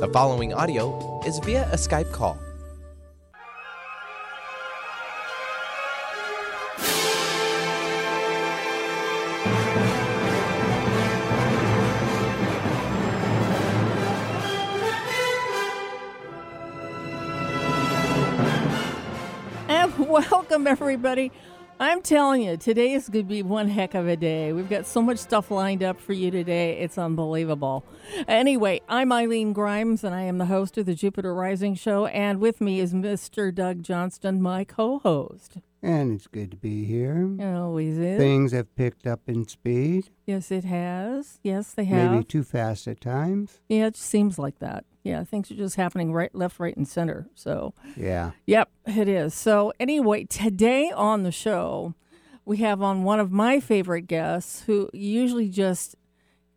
The following audio is via a Skype call. And welcome, everybody. I'm telling you, today is going to be one heck of a day. We've got so much stuff lined up for you today. It's unbelievable. Anyway, I'm Eileen Grimes, and I am the host of the Jupiter Rising Show. And with me is Mr. Doug Johnston, my co host. And it's good to be here. It always is. Things have picked up in speed, Yes, it has. Yes, they have. maybe too fast at times. Yeah, it just seems like that. Yeah, things are just happening right, left, right, and center. So, Yeah. Yep, it is. So, anyway, today on the show, we have on one of my favorite guests who usually just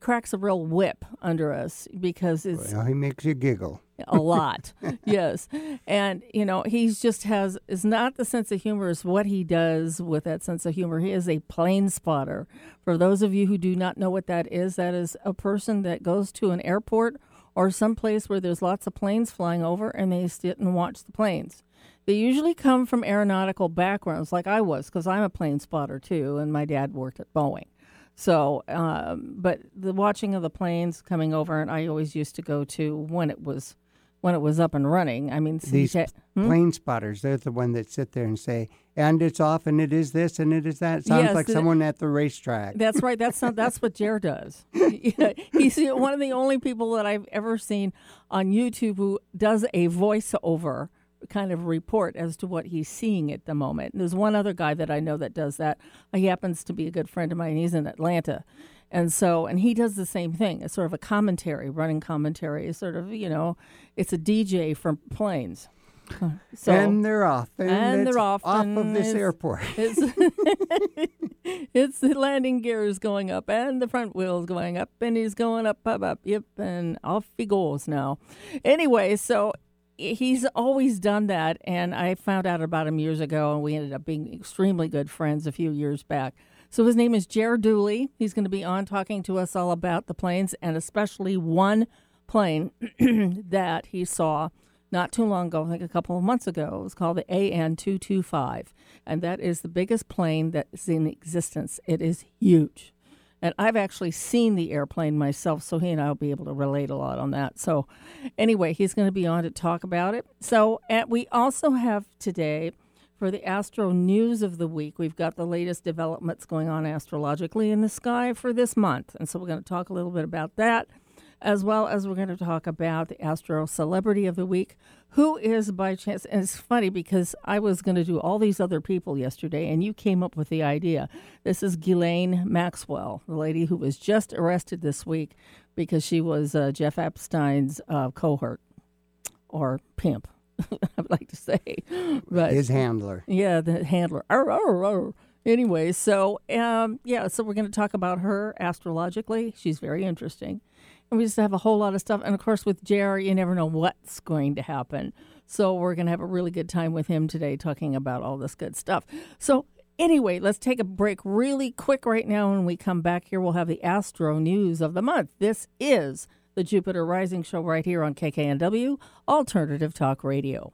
cracks a real whip under us because it's Well, he makes you giggle. A lot. yes. And, you know, he's just has, is not the sense of humor, is what he does with that sense of humor. He is a plane spotter. For those of you who do not know what that is, that is a person that goes to an airport or someplace where there's lots of planes flying over and they sit and watch the planes. They usually come from aeronautical backgrounds, like I was, because I'm a plane spotter too, and my dad worked at Boeing. So, um, but the watching of the planes coming over, and I always used to go to when it was when it was up and running. I mean, These Hmm? plane spotters, they're the one that sit there and say, and it's off and it is this and it is that. It sounds Yes, like the- someone at the racetrack. That's right. That's not. That's what Ger does. He's one of the only people that I've ever seen on YouTube who does a voiceover kind of report as to what he's seeing at the moment. And there's one other guy that I know that does that. He happens to be a good friend of mine. He's in Atlanta. And so, and he does the same thing. It's sort of a commentary, running commentary. It's sort of, you know, it's a DJ for planes. So, and they're off. And, And they're off, Off of this it's- airport. it's it's the landing gears going up and the front wheels going up and he's going up up up yep and off he goes now anyway so he's always done that and i found out about him years ago and we ended up being extremely good friends a few years back so his name is Jared Dooley. He's going to be on talking to us all about the planes and especially one plane that he saw not too long ago, I think a couple of months ago. It was called the AN 225. And that is the biggest plane that is in existence. It is huge. And I've actually seen the airplane myself, so he and I will be able to relate a lot on that. So, anyway, he's going to be on to talk about it. So, and we also have today for the astro news of the week, we've got the latest developments going on astrologically in the sky for this month. And so, we're going to talk a little bit about that as well as we're going to talk about the Astro Celebrity of the Week, who is by chance. And it's funny because I was going to do all these other people yesterday, and you came up with the idea. This is Ghislaine Maxwell, the lady who was just arrested this week because she was uh, Jeff Epstein's uh, cohort or pimp, I would like to say. But His handler. yeah, the handler. Arr, arr, arr. Anyway, so um, yeah, so we're going to talk about her astrologically. She's very interesting, and we just have a whole lot of stuff. And of course, with Ger, you never know what's going to happen. So we're going to have a really good time with him today, talking about all this good stuff. So anyway, let's take a break really quick right now. When we come back here, we'll have the Astro News of the month. This is the Jupiter Rising Show right here on KKNW Alternative Talk Radio.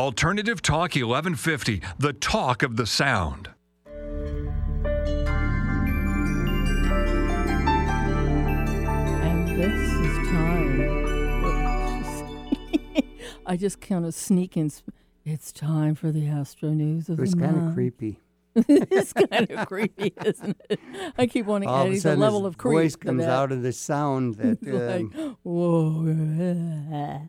Alternative Talk 1150, the talk of the sound. And this is time. I just kind of sneak in. It's time for the Astro News of It was the kind of creepy. it's kind of creepy, isn't it? I keep wanting All to add a level of creep. voice comes that. out of the sound that. Like, Um, whoa.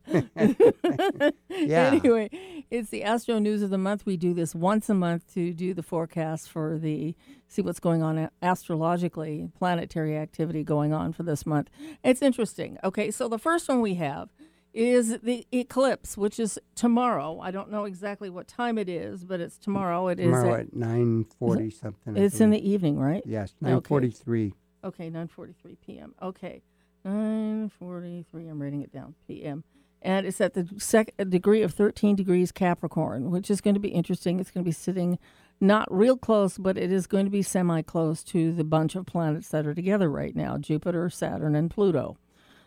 yeah. Anyway, it's the Astro News of the Month. We do this once a month to do the forecast for the see what's going on astrologically, planetary activity going on for this month. It's interesting. Okay, so the first one we have is the eclipse, which is tomorrow. I don't know exactly what time it is, but it's tomorrow. It is. Tomorrow at- at nine forty something. It's in the evening, right? yes nine forty three. Okay, 9:43 p.m. Okay, 9:43. I'm writing it down. P.m. And it's at the sec- degree of 13 degrees Capricorn, which is going to be interesting. It's going to be sitting not real close, but it is going to be semi close to the bunch of planets that are together right now: Jupiter, Saturn, and Pluto.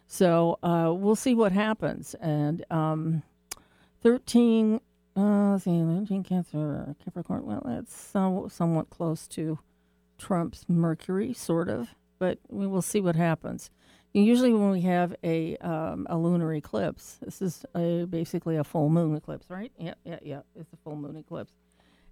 So uh, we'll see what happens. And um, 13, uh, let's see, 13 Cancer, Capricorn. Well, that's some, somewhat close to Trump's Mercury, sort of, but we will see what happens. And usually, when we have a um, a lunar eclipse, this is a, basically a full moon eclipse, right? Yeah, yeah, yeah. It's a full moon eclipse,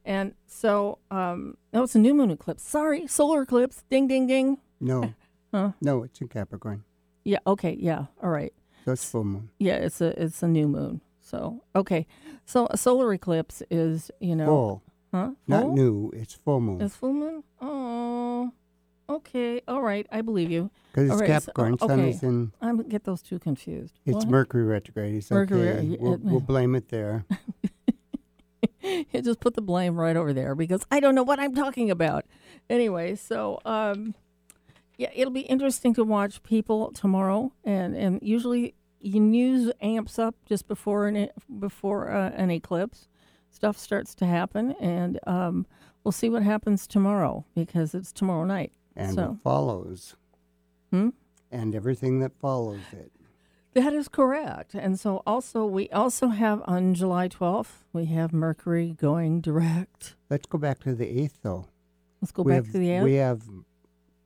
and so um, no, it's a new moon eclipse. Sorry, solar eclipse. Ding, ding, ding. No. Huh? No, it's in Capricorn. Yeah. Okay. Yeah. All right. That's full moon. Yeah. It's a it's a new moon. So okay. So a solar eclipse is you know Full. huh Not new. It's full moon. It's full moon. Oh. Okay. All right. I believe you. Because it's right, so- Capricorn. Sun okay. is in. I get those two confused. It's What? Mercury retrograde. It's Mercury, okay. We'll, it- we'll blame it there. You just put the blame right over there because I don't know what I'm talking about. Anyway, so um, yeah, it'll be interesting to watch people tomorrow, and and usually the news amps up just before an before uh, an eclipse. Stuff starts to happen, and um, we'll see what happens tomorrow because it's tomorrow night. And So- it follows. Hmm? And everything that follows it. That is correct. And so also we also have on July 12th, we have Mercury going direct. Let's go back to the 8th, though. Let's go we back have, to the 8th. We have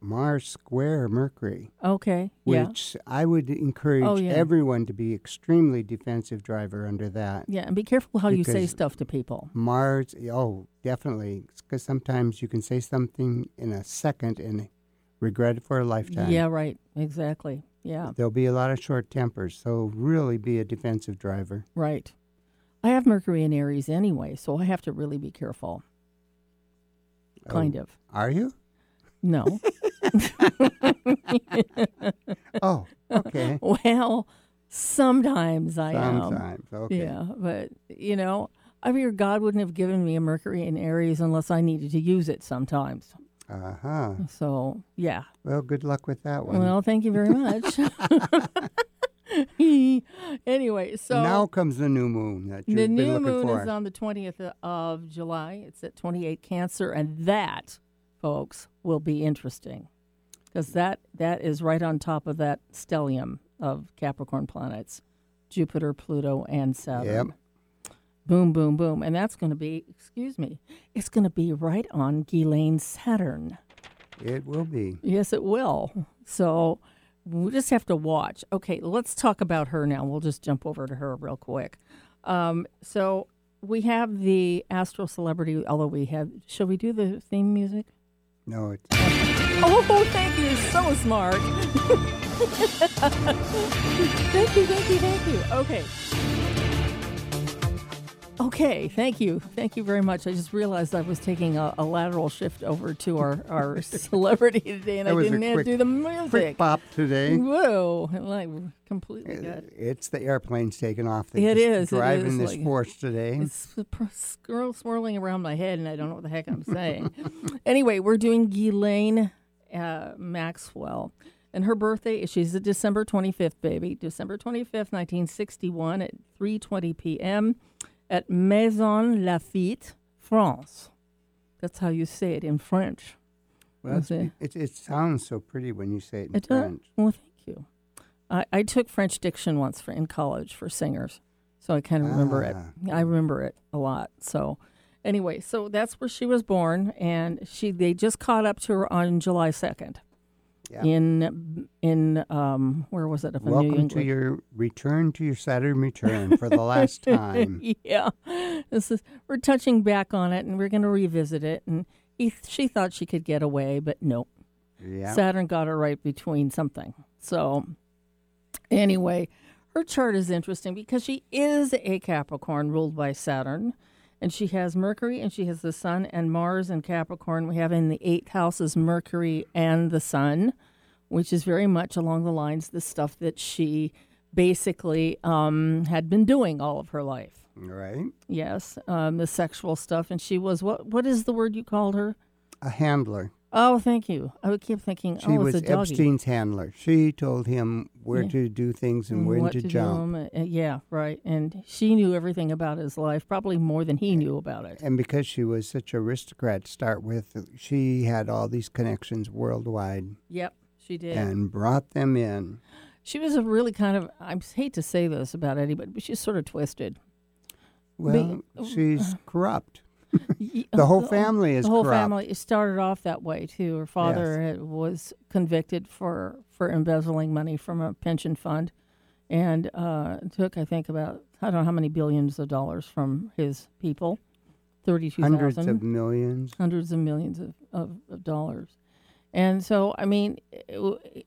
Mars square Mercury, okay. Yeah. which I would encourage Oh, yeah. everyone to be extremely defensive driver under that. Yeah, and be careful how you say stuff to people. Mars, oh, definitely. Because sometimes you can say something in a second and regret it for a lifetime. Yeah, right. Exactly. Yeah, There'll be a lot of short tempers, so really be a defensive driver. right. I have Mercury in Aries anyway, so I have to really be careful. Oh, kind Oh, of. Are you? No. Oh, okay. well, sometimes I am. Sometimes, okay. Yeah, but you know, I figure God wouldn't have given me a Mercury in Aries unless I needed to use it sometimes. Uh huh. So yeah. Well, good luck with that one. Well, thank you very much. anyway, so now comes the new moon that you've the been new moon for. is on the 20th of July. It's at 28 Cancer, and that, folks, will be interesting because that that is right on top of that stellium of Capricorn planets, Jupiter, Pluto, and Saturn. Yep. Boom, boom, boom, and that's going to be, excuse me, it's going to be right on Ghislaine Saturn. it will be. Yes, it will. So we just have to watch. Okay, let's talk about her now. We'll just jump over to her real quick. Um, so we have the Astro Celebrity, although we have, shall we do the theme music? No, it's Oh, thank you. You're So smart. thank you, thank you, thank you. Okay. Okay, thank you. Thank you very much. I just realized I was taking a, a lateral shift over to our, our celebrity today, and I didn't quick- do the music. quick pop today. Whoa, like completely uh, got It's the airplane's taking off. They're It is, it driving is, this like- force today. It's swirl swirling around my head, and I don't know what the heck I'm saying. anyway, we're doing Ghislaine uh, Maxwell. And her birthday, is she's a December 25th baby, December 25th, 1961 at 3.20 p.m. at Maisons-Laffitte, France. That's how you say it in French. Well, Okay. it, it sounds so pretty when you say it in It does? French. Well, thank you. I, I took French diction once for, in college for singers, so I kind of remember it. Ah. I remember it a lot. So, anyway, so that's where she was born, and she they just caught up to her on July second. Yeah. In in um where was it up in New Welcome to your return to your Saturn return for the last time. yeah, this is we're touching back on it, and we're going to revisit it. And he, she thought she could get away, but nope. Yeah. Saturn got her right between something. So, anyway, her chart is interesting because she is a Capricorn ruled by Saturn. And she has Mercury and she has the Sun and Mars and Capricorn. We have in the eighth houses Mercury and the Sun, which is very much along the lines of the stuff that she basically um, had been doing all of her life. right. Yes, um, the sexual stuff. And she was, what? what is the word you called her? A handler. Oh, thank you. I would keep thinking, She oh, was it's a doggy. Epstein's handler. She told him where Yeah. to do things and and when what to, do jump. uh, yeah, right. And she knew everything about his life, probably more than he knew about it. And because she was such an aristocrat to start with, she had all these connections worldwide Yep, she did. and brought them in. she was a really kind of, I hate to say this about anybody, but she's sort of twisted. Well, she's corrupt. The whole uh, family is The whole corrupt. family started off that way too. Her father had, was convicted for for embezzling money from a pension fund, and uh, took I think about I don't know how many billions of dollars from his people, thirty two Hundreds thousand of millions. hundreds of millions of, of, of dollars. And so, I mean, it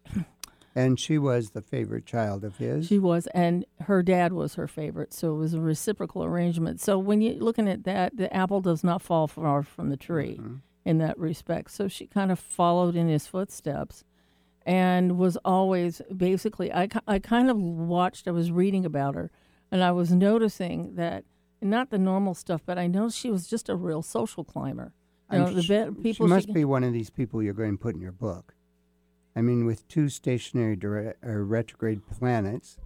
And she was the favorite child of his. she was, and her dad was her favorite. So it was a reciprocal arrangement. So when you're looking at that, the apple does not fall far from the tree mm-hmm. in that respect. So she kind of followed in his footsteps and was always basically, I, I kind of watched, I was reading about her, and I was noticing that not the normal stuff, but I know she was just a real social climber. You know, the be- people she must be one of these people you're going to put in your book. I mean, with two stationary dire- or retrograde planets,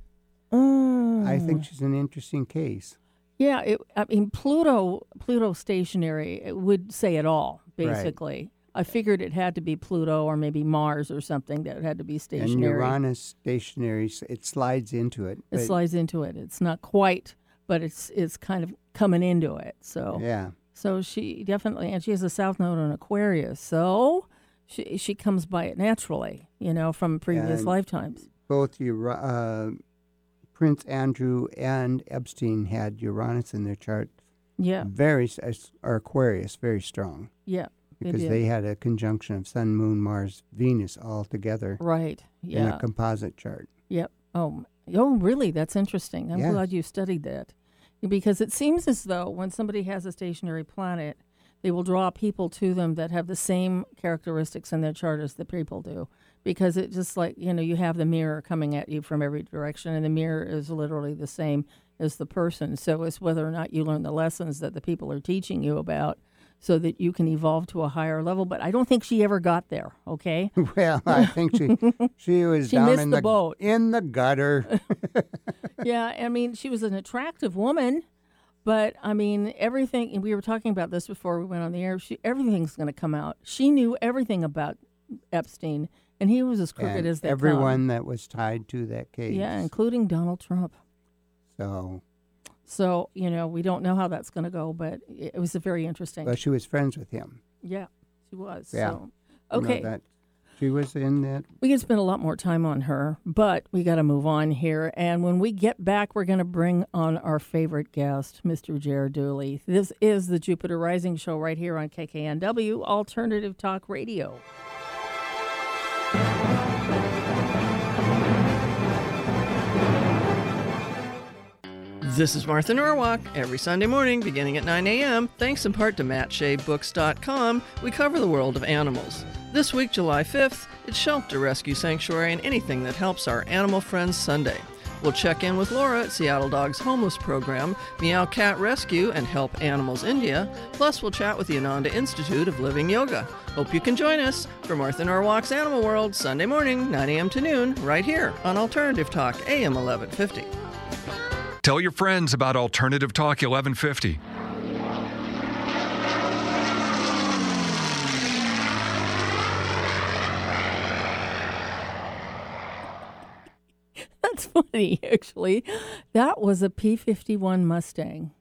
I think Mm. she's an interesting case. Yeah, it, I mean Pluto, Pluto stationary it would say it all basically. I figured it had to be Pluto or maybe Mars or something that had to be stationary. And. Uranus stationary, it slides into it. it slides into it. It's not quite, but it's it's kind of coming into it. So Yeah. so she definitely and she has a south node on Aquarius. So she she comes by it naturally, you know, from previous And- lifetimes. Both uh, Prince Andrew and Epstein had Uranus in their chart. Yeah, Very, or Aquarius, very strong. yeah. Because did. they had a conjunction of Sun, Moon, Mars, Venus all together right. Yeah. In a composite chart. Yep. Oh, oh, really? That's interesting. I'm Yes. glad you studied that, because it seems as though when somebody has a stationary planet, they will draw people to them that have the same characteristics in their chart as the people do. Because it just like you know, you have the mirror coming at you from every direction, and the mirror is literally the same as the person. So it's whether or not you learn the lessons that the people are teaching you about. So that you can evolve to a higher level, but I don't think she ever got there. Okay, Well, I think she she was She down missed in the boat. in the gutter. yeah, I mean, she was an attractive woman, but I mean, everything. And we were talking about this before we went on the air. She, everything's going to come out. She knew everything about Epstein, and he was as crooked and as they everyone that was tied to that case. Yeah, including Donald Trump. So, So you know, we don't know how that's going to go, but it it was a very interesting. well, she was friends with him. yeah, she was. Yeah. So. You know, Okay. that she was in that. We could spend a lot more time on her, but we got to move on here. And when we get back, we're going to bring on our favorite guest, Mr. Jared Dooley. This is the Jupiter Rising Show right here on KKNW Alternative Talk Radio. This is Martha Norwalk. Every Sunday morning, beginning at 9 a.m., thanks in part to MattShaybooks.com, we cover the world of animals. This week, July 5th, it's Shelter Rescue Sanctuary and anything that helps our animal friends Sunday. We'll check in with Laura at Seattle Dogs Homeless Program, Meow Cat Rescue, and Help Animals India. Plus, we'll chat with the Ananda Institute of Living Yoga. Hope you can join us for Martha Norwalk's Animal World, Sunday morning, 9 a.m. to noon, right here on Alternative Talk, AM 1150. Tell your friends about Alternative Talk 1150. That's funny, actually. That was a P 51 Mustang.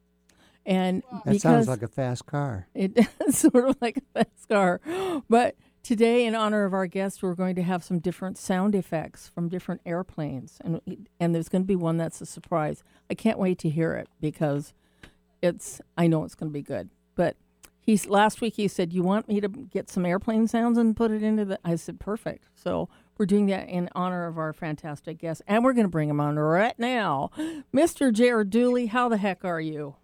And That because sounds like a fast car. It does sort of like a fast car. But today, in honor of our guest, we're going to have some different sound effects from different airplanes, and and there's going to be one that's a surprise. I can't wait to hear it because it's. I know it's going to be good. But He's last week. He said, "You want me to get some airplane sounds and put it into the?" I said, "Perfect." So we're doing that in honor of our fantastic guest, and we're going to bring him on right now, Mr. Jared Dooley. How the heck are you?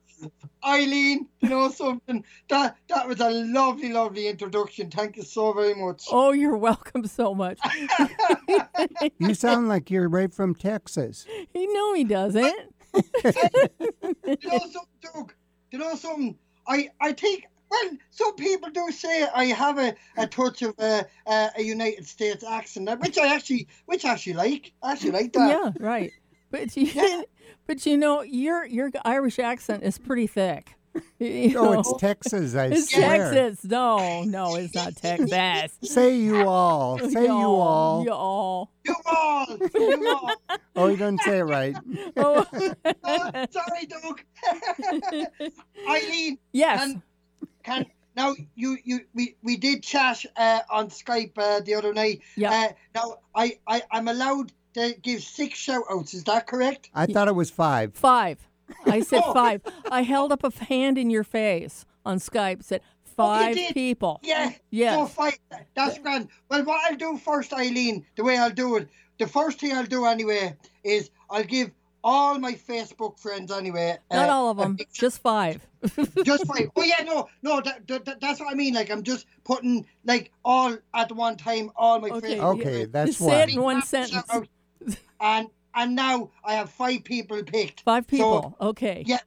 Eileen, you know something? That that was a lovely, lovely introduction. Thank you so very much. Oh, you're welcome so much. You sound like you're right from Texas. he know he doesn't. you know something, Doug? You know something? I I think. Well, some people do say I have a, a touch of a, a, a United States accent, which I actually which I actually like. I actually like that. Yeah, right. But you, but you know, your your Irish accent is pretty thick. You Oh, know, it's Texas, I it's swear. Texas. No, no, it's not Texas. Say you all. Say you all. You all. You all, you all. Oh, you don't say it right. Oh, Oh, sorry, Doug. Eileen, yes. can can now you you we we did chat uh, on Skype uh, the other night. Yeah. Uh, now I I I'm allowed to give six shout outs. Is that correct? I thought it was five. Five. I said Oh. five. I held up a hand in your face on Skype. Said five people. Yeah. Yeah. So five. That's grand. Well, what I'll do first, Eileen, the way I'll do it, the first thing I'll do anyway is I'll give all my Facebook friends anyway. Not uh, all of them, big just five. just five. Oh yeah, no, no, that, that, that- that's what I mean. Like I'm just putting like all at one time, all my Okay. Facebook Okay, yeah. that's Just say it in one sentence. And and now I have five people picked. Five So, people. okay. yeah.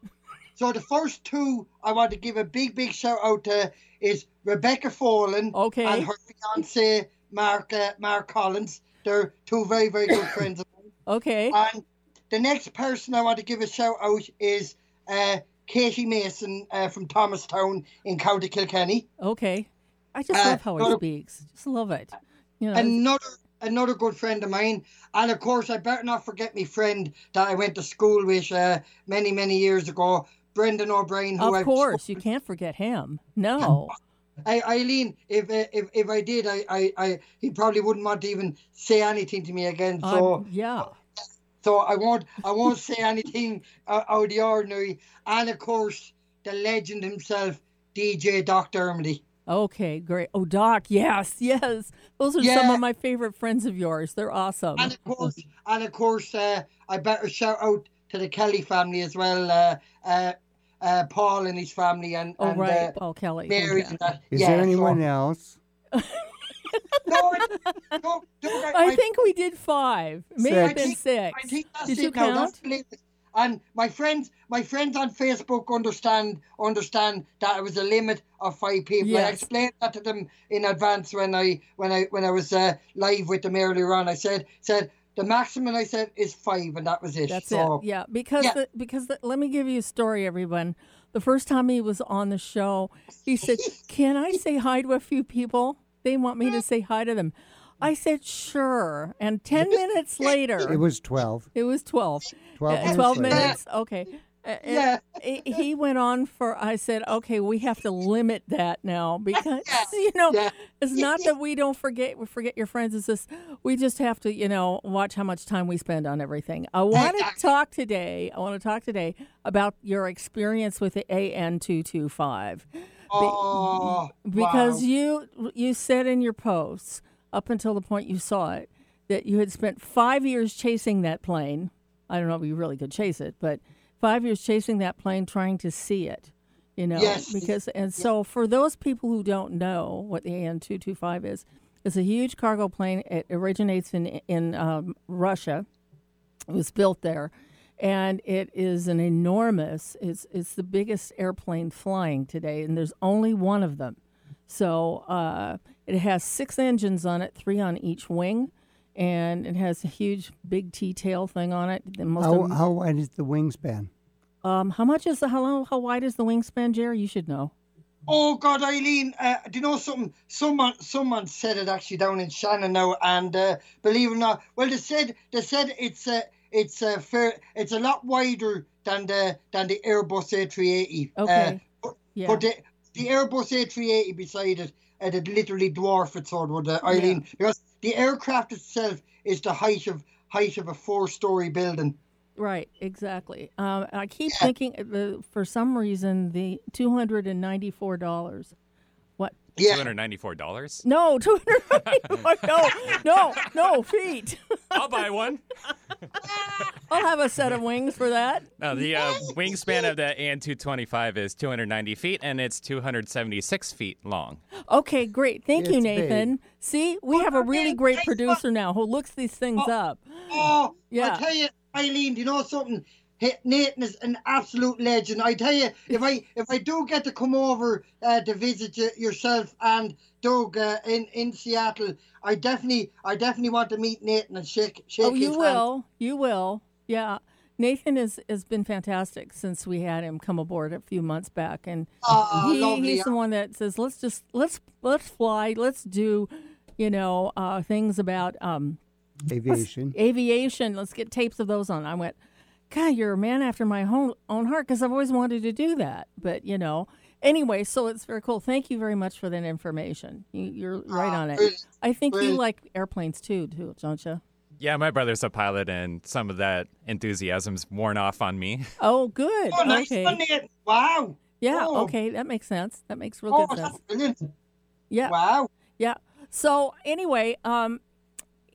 So the first two I want to give a big, big shout out to is Rebecca Follen Okay. and her fiance Mark uh, Mark Collins. They're two very, very good friends of mine. Okay. And the next person I want to give a shout out is uh, Katie Mason uh, from Thomastown in County Kilkenny. Okay. I just Uh, love how he speaks. Just love it. You know. Another another good friend of mine, and of course I better not forget my friend that I went to school with uh, many many years ago, Brendan O'Brien. Who of I've course, you can't forget him. No. I, Eileen, if uh, if if I did, I, I, I he probably wouldn't want to even say anything to me again. So Um, yeah. so I won't I won't say anything uh, out of the ordinary. And of course, the legend himself, DJ Doctor Dermody. Okay, great. Oh, Doc, yes, yes. Those are some of my favorite friends of yours. They're awesome. And of course, and of course, uh, I better shout out to the Kelly family as well. Uh, uh, uh, Paul and his family, and, oh, and right. uh, Paul Kelly. Mary Okay. and that. Is yeah, there so- anyone else? No, I- no, no, I, I I- think we did five. Maybe Six. it's been six. I think that's Did it you now. count? That's the limit. And my friends, my friends on Facebook understand understand that it was a limit of five people. I explained that to them in advance when I when I when I was uh, live with them earlier on. I said said the maximum I said is five, and that was it. That's so, it. Yeah, because Yeah. The, because the, let me give you a story, everyone. The first time he was on the show, he said, "Can I say hi to a few people? They want me to say hi to them." I said, "Sure." And ten minutes later, It was 12. it was twelve. 12 Uh, minutes 12 later. minutes. Okay. Uh, Yeah. he- He went on for, I said, okay, we have to limit that now because, you know, Yeah. it's not that we don't forget, we forget your friends. It's just, we just have to, you know, watch how much time we spend on everything. I want to talk today, I want to talk today about your experience with the AN225 Oh, because wow. you you said in your posts up until the point you saw it that you had spent five years chasing that plane. I don't know if you really could chase it, but five years chasing that plane, trying to see it. You know, Yes. because and so for those people who don't know what the AN two two five is, it's a huge cargo plane. It originates in in um, Russia. It was built there, and it is an enormous. It's it's the biggest airplane flying today, and there's only one of them. So uh, it has six engines on it, three on each wing, and it has a huge big T tail thing on it. Most How, am- how wide is the wingspan? um, how much is the how how wide is the wingspan, Jerry? You should know. Oh God, Eileen, uh, do you know something? Someone, someone said it actually down in Shannon now, and uh, believe it or not, well, they said they said it's uh, it's uh, fair, it's a lot wider than the than the Airbus A380. Okay. Uh, but, Yeah. but the the Airbus A380 beside it, it literally dwarf it sort of, uh, Eileen, because the aircraft itself is the height of height of a four story building. Right, exactly. Um, I keep thinking uh, the for some reason the two hundred and ninety four dollars. What? Yeah. $294? No, two hundred. no, no, no feet. I'll buy one. I'll have a set of wings for that. No, the uh, wingspan of the AN225 is 290 feet, and it's 276 feet long. Okay, great. Thank you, It's Nathan. See, we have a really great producer now who looks these things up. Oh, Yeah. I tell you, Eileen, do you know something? Hey, Nathan is an absolute legend. I tell you, if I if I do get to come over uh, to visit you, yourself and Doug uh, in in Seattle, I definitely I definitely want to meet Nathan and shake shake Oh, his you hand. will. You will. Yeah. Nathan has, has been fantastic since we had him come aboard a few months back, and Oh, he, lovely. he's the one that says, "Let's just let's let's fly, let's do, you know, uh, things about um, Aviation. aviation. Let's get tapes of those on." I went, "God, you're a man after my own own heart," because I've always wanted to do that. But you know, anyway, so it's very cool. Thank you very much for that information. You, you're right on it. brilliant. I think you like airplanes too, too, don't you? Yeah, my brother's a pilot, and some of that enthusiasm's worn off on me. Oh, good. Oh, nice okay. Wow. Yeah, Oh. okay, that makes sense. That makes real Oh, good that's sense. brilliant. Yeah, Wow. yeah. So anyway, um,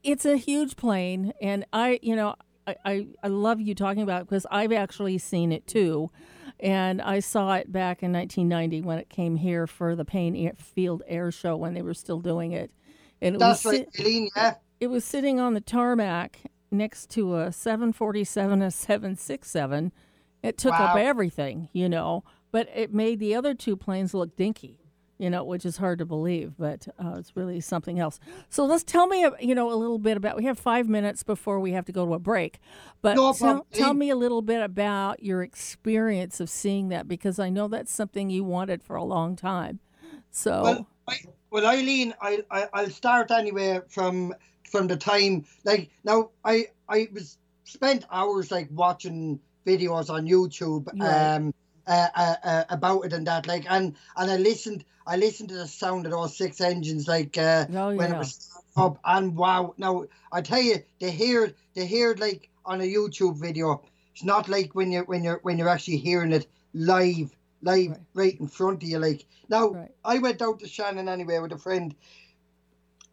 it's a huge plane, and I, you know, I, I, I love you talking about it because I've actually seen it too, and I saw it back in 1990 when it came here for the Paine Air- Field Air Show when they were still doing it, and it That's was right, Eileen. Yeah. it was sitting on the tarmac next to a 747 a 767 it took up everything you know but it made the other two planes look dinky you know which is hard to believe but uh, it's really something else. So let's tell me uh, you know a little bit about we have five minutes before we have to go to a break but No tell, tell me a little bit about your experience of seeing that because i know that's something you wanted for a long time. So Well, I, well, Eileen, I, I I'll start anyway from from the time like now I I was spent hours like watching videos on YouTube Right. um uh, uh, uh, about it and that like and and I listened I listened to the sound of all six engines like uh, Oh, when it was up and wow now I tell you they hear they hear it like on a YouTube video it's not like when you're when you're when you're actually hearing it live live Right. right, in front of you like now Right. I went out to Shannon anyway with a friend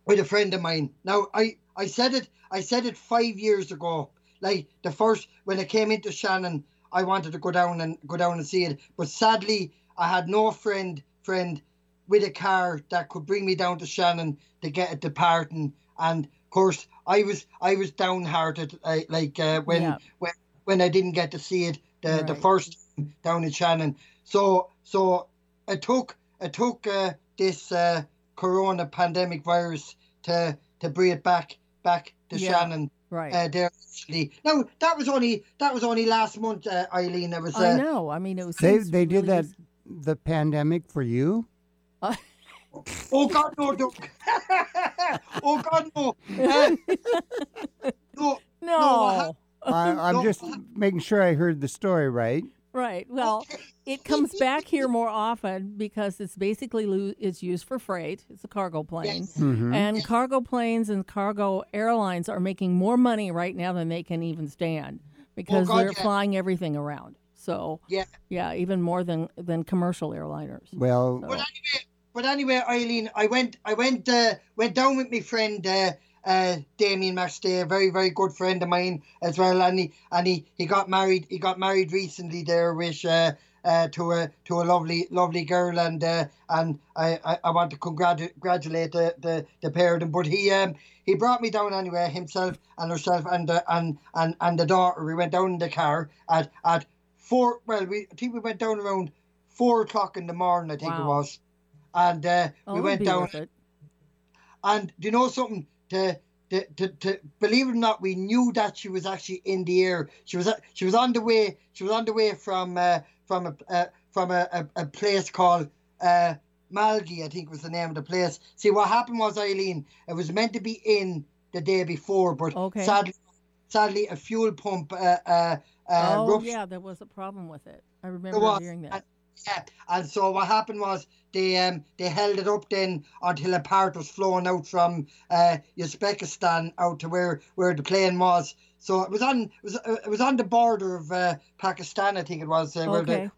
with a friend of mine. Now I I said it I said it five years ago. Like the first when I came into Shannon, I wanted to go down and go down and see it, but sadly I had no friend friend with a car that could bring me down to Shannon to get it departing. And of course I was I was downhearted uh, like uh, when Yeah. when when I didn't get to see it the the first time down in Shannon. So so it took it took uh, this uh, corona pandemic virus to to bring it back back to Yeah, Shannon right uh, there actually. No, that was only that was only last month, uh, Eileen. It was i uh, know i mean it was They seems they did really that the pandemic for you. oh God no, no. oh God no, Uh, no. no I, I'm No. just making sure I heard the story right. Right. Well, it comes back here more often because it's basically lo- it's used for freight. It's a cargo plane, Yes. Mm-hmm. and cargo planes and cargo airlines are making more money right now than they can even stand because God, they're yeah. flying everything around. So Yeah. yeah, even more than than commercial airliners. Well, But anyway, but anyway, Eileen, I went, I went, uh, went down with my friend, uh, uh, Damien Maxday, a very, very good friend of mine as well, and he, and he, he got married, he got married recently there with, uh, uh, to a to a lovely lovely girl and uh, and I, I, I want to congratu- congratulate the, the, the pair of them. But he um he brought me down anyway himself and herself and uh, and and and the daughter. We went down in the car at at four. Well, we I think we went down around four o'clock in the morning. I think it was, and uh, Oh, we went down. And do you know something? To, to, to, to believe it or not, we knew that she was actually in the air. She was she was on the way. She was on the way from uh, from a uh, from a, a, a place called uh, Malgi, I think was the name of the place. See, what happened was Eileen. It was meant to be in the day before, but Okay. sadly, sadly, a fuel pump uh, uh, uh, oh ruptured. yeah, there was a problem with it. I remember hearing that. and- yeah, and so what happened was they um they held it up then until a part was flowing out from uh Uzbekistan out to where where the plane was. So it was on it was it was on the border of uh, Pakistan, I think it was, uh, where the Okay.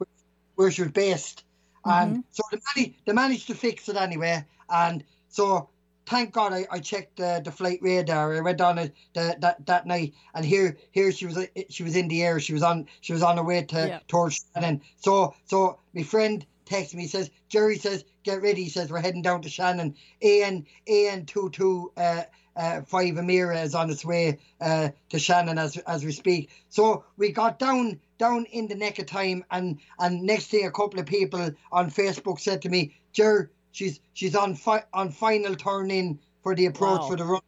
where she was based. And so they managed, they managed to fix it anyway. And so thank God I, I checked uh, the flight radar. I went on it the, that that night, and here here she was uh, she was in the air. She was on she was on her way to Yeah. towards Shannon. So so my friend texted me. He says Jerry says get ready. He says we're heading down to Shannon. AN AN two two uh uh five Mriya is on its way uh to Shannon as as we speak. So we got down down in the neck of time and and next thing a couple of people on Facebook said to me, Ger, she's she's on fi- on final turn in for the approach Wow. for the run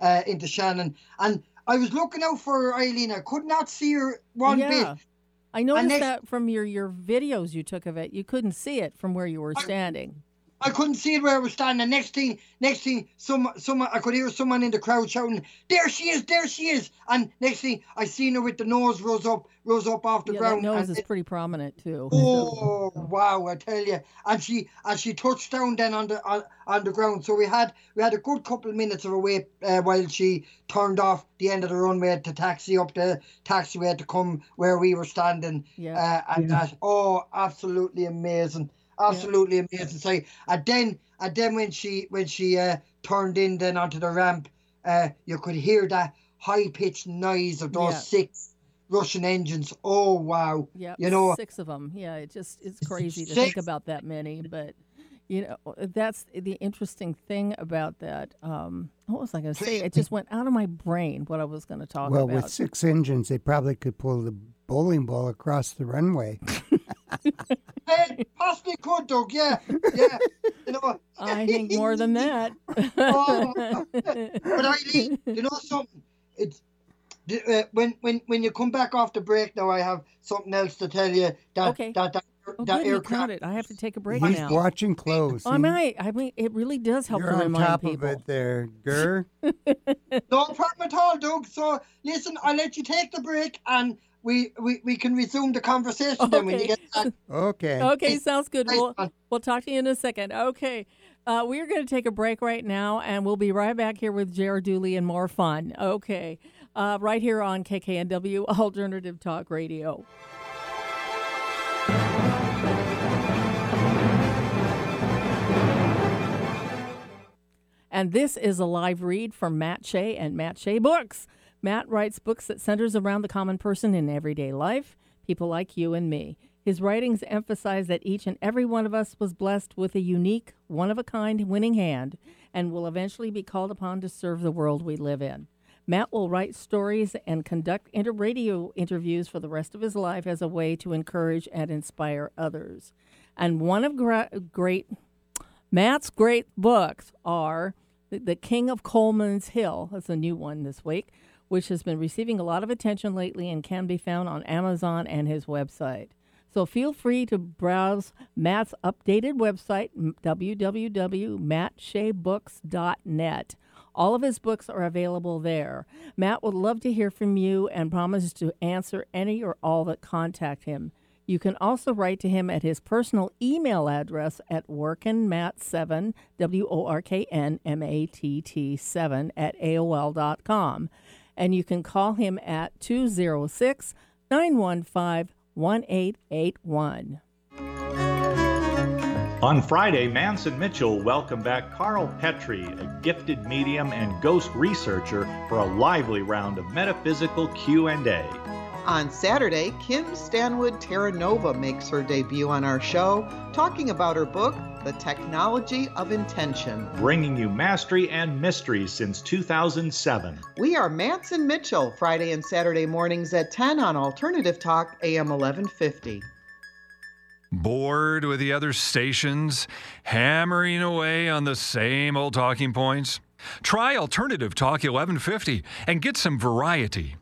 uh, into Shannon. And I was looking out for her, Eileen. I could not see her one yeah. bit. I noticed that from your, your videos you took of it. You couldn't see it from where you were standing. I couldn't see it where I was standing. Next thing, next thing, some, someone, I could hear someone in the crowd shouting, "There she is! There she is!" And next thing, I seen her with the nose rose up, rose up off the Yeah, that ground. nose and is it- pretty prominent too. Oh wow! I tell you, and she and she touched down then on the on, on the ground. So we had we had a good couple of minutes of a wait uh, while she turned off the end of the runway to taxi up the taxiway to come where we were standing. Yeah. Uh, and that oh, absolutely amazing, absolutely amazing. So and then and then when she when she uh, turned in then onto the ramp, uh, you could hear that high pitched noise of those Yeah. six Russian engines. Oh wow! Yeah, you know. six of them. Yeah, it just it's crazy to think about that many, but you know that's the interesting thing about that. Um, what was I going to say? It just went out of my brain what I was going to talk Well, about. Well, with six engines, they probably could pull the bowling ball across the runway. Hey, possibly could, Doug. Yeah, yeah. You know, I think more than that. Oh, but Eileen, you know something? It's uh, when when when you come back off the break. Now I have something else to tell you. That Okay. that that, Oh, that good, aircraft. it. I have to take a break He's now. watching close. I might. I mean, it really does help You're to on remind top people. of it there, Ger. No problem at all, Doug. So listen, I'll let you take the break and. We, we, we can resume the conversation then when you Okay. get back. Okay. Okay, sounds good. We'll, we'll talk to you in a second. Okay. Uh, we are going to take a break right now, and we'll be right back here with Jared Dooley and more fun. Okay. Uh, right here on KKNW Alternative Talk Radio. And this is a live read from Matt Shea and Matt Shea Books. Matt writes books that centers around the common person in everyday life, people like you and me. His writings emphasize that each and every one of us was blessed with a unique, one of a kind winning hand and will eventually be called upon to serve the world we live in. Matt will write stories and conduct inter- radio interviews for the rest of his life as a way to encourage and inspire others. And one of gra- great Matt's great books are The, the King of Coleman's Hill. That's a new one this week, which has been receiving a lot of attention lately and can be found on Amazon and his website. So feel free to browse Matt's updated website, www.mattshaybooks.net. All of his books are available there. Matt would love to hear from you and promises to answer any or all that contact him. You can also write to him at his personal email address at workinmatt7, W O R K N M A T T 7, at AOL.com. And you can call him at 206 915 1881. On Friday, Manson Mitchell welcomed back Carl Petrie, a gifted medium and ghost researcher, for a lively round of metaphysical Q&A. On Saturday, Kim Stanwood Terranova makes her debut on our show, talking about her book, The Technology of Intention. Bringing you mastery and mystery since 2007. We are Manson Mitchell, Friday and Saturday mornings at 10 on Alternative Talk, AM 1150. Bored with the other stations, hammering away on the same old talking points? Try Alternative Talk 1150 and get some variety.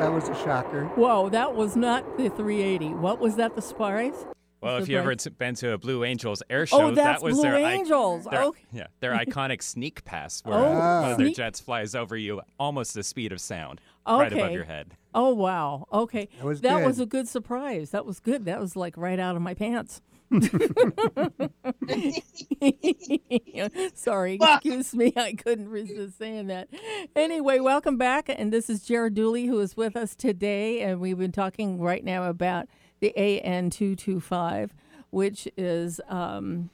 That was a shocker. Whoa, that was not the 380. What was that, the surprise? Well, if The you ever been to a Blue Angels air oh, show, Oh, that's that was Blue their ic- Angels. their- Okay. Yeah, their iconic sneak pass, where Oh, one of their jets flies over you almost the speed of sound, right above your head. Oh wow. Okay. That was that was a good surprise. That was good. That was like right out of my pants. Sorry, excuse me. I couldn't resist saying that. Anyway, welcome back. And this is Jared Dooley who is with us today. And we've been talking right now about the AN225, which is. Um,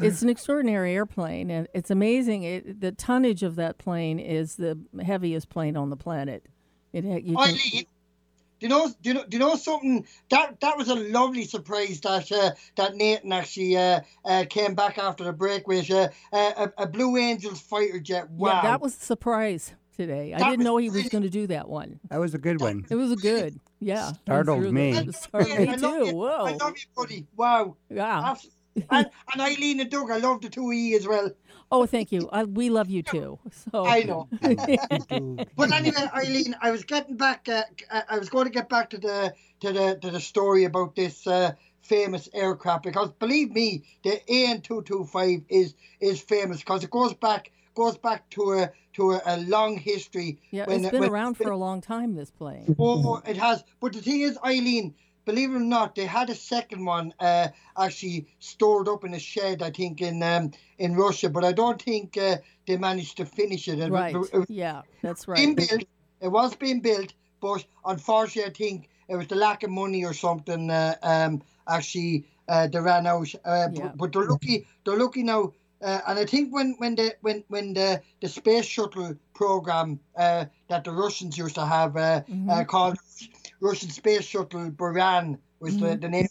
it's an extraordinary airplane, and it's amazing. It, the tonnage of that plane is the heaviest plane on the planet. It, you can, you know? Do you know? Do you know something? That that was a lovely surprise that uh, that Nathan actually uh, uh, came back after the break with uh, a, a Blue Angels fighter jet. Wow, Yeah, that was a surprise today. I didn't know he was going to do that one. That was a good one. It was a good, yeah. it Startled me. Startled Yeah, me I love too. you. Whoa. I love you, buddy. Wow. Yeah. Absolutely. and, and Eileen and Doug, I love the two of you as well. Oh, thank you. I, we love you too. So I know. But anyway, Eileen, I was getting back. Uh, I was going to get back to the to the to the story about this uh, famous aircraft because believe me, the AN two two five is is famous because it goes back goes back to a to a, a long history. yeah, when- it's been when- around for a long time. This plane. Oh, it has. But the thing is, Eileen, believe it or not, they had a second one uh, actually stored up in a shed, I think, in um, in Russia. But I don't think uh, they managed to finish it. It- Right. It, it, Yeah, that's right. being built. It was being built, but unfortunately, I think it was the lack of money or something. Uh, um, actually, uh, they ran out. Uh, Yeah. but, but they're lucky. They're lucky now. Uh, and I think when when the when when the the space shuttle program uh, that the Russians used to have uh, Mm-hmm. uh, called Russian space shuttle Buran was Mm-hmm. the, the name.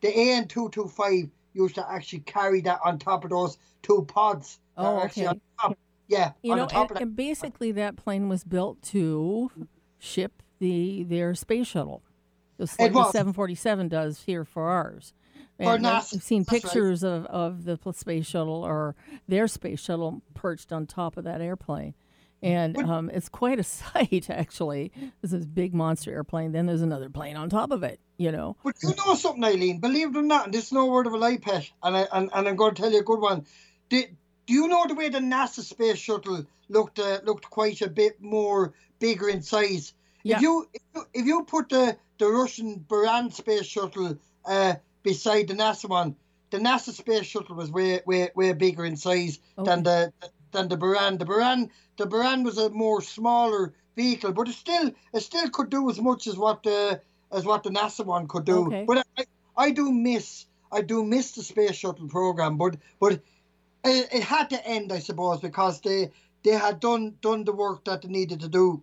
The AN two two five used to actually carry that on top of those two pods. Oh, okay. on top. Yeah, You on know, top and, of that. and basically that plane was built to ship the their space shuttle, just like the 747 does here for ours. And I've seen that's right. pictures of, of the space shuttle or their space shuttle perched on top of that airplane. And um, it's quite a sight, actually. This is a big monster airplane. Then there's another plane on top of it, you know. But you know something, Eileen. Believe it or not, and this is no word of a lie, pet, and, I, and, and I'm going to tell you a good one. Do, do you know the way the NASA space shuttle looked uh, looked quite a bit more bigger in size? Yeah. If you if you, if you put the, the Russian Buran space shuttle uh, beside the NASA one, the NASA space shuttle was way way way bigger in size than the than the Buran. The Buran the Buran was a more smaller vehicle, but it still it still could do as much as what the as what the NASA one could do. Okay. But I, I do miss I do miss the space shuttle program, but but it, it had to end, I suppose, because they they had done done the work that they needed to do,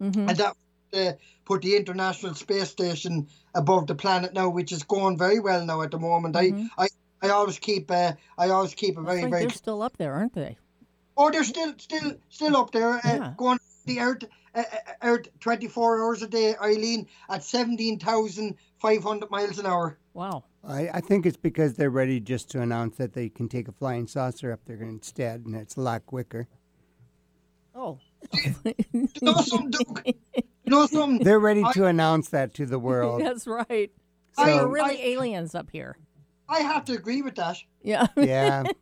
Mhm. and that uh, put the International Space Station above the planet now, which is going very well now at the moment. I I, I always keep uh, I always keep a very very they're still up there, aren't they? Oh, they're still, still, still up there, uh, Yeah. going the Earth, uh, uh, Earth, twenty four hours a day, Eileen, at seventeen thousand five hundred miles an hour. Wow. I, I think it's because they're ready just to announce that they can take a flying saucer up there instead, and it's a lot quicker. Oh. You know something, Doug? You know something? They're ready I- to announce that to the world. That's right. I- So So- we're really I- aliens up here. I have to agree with that. Yeah. Yeah.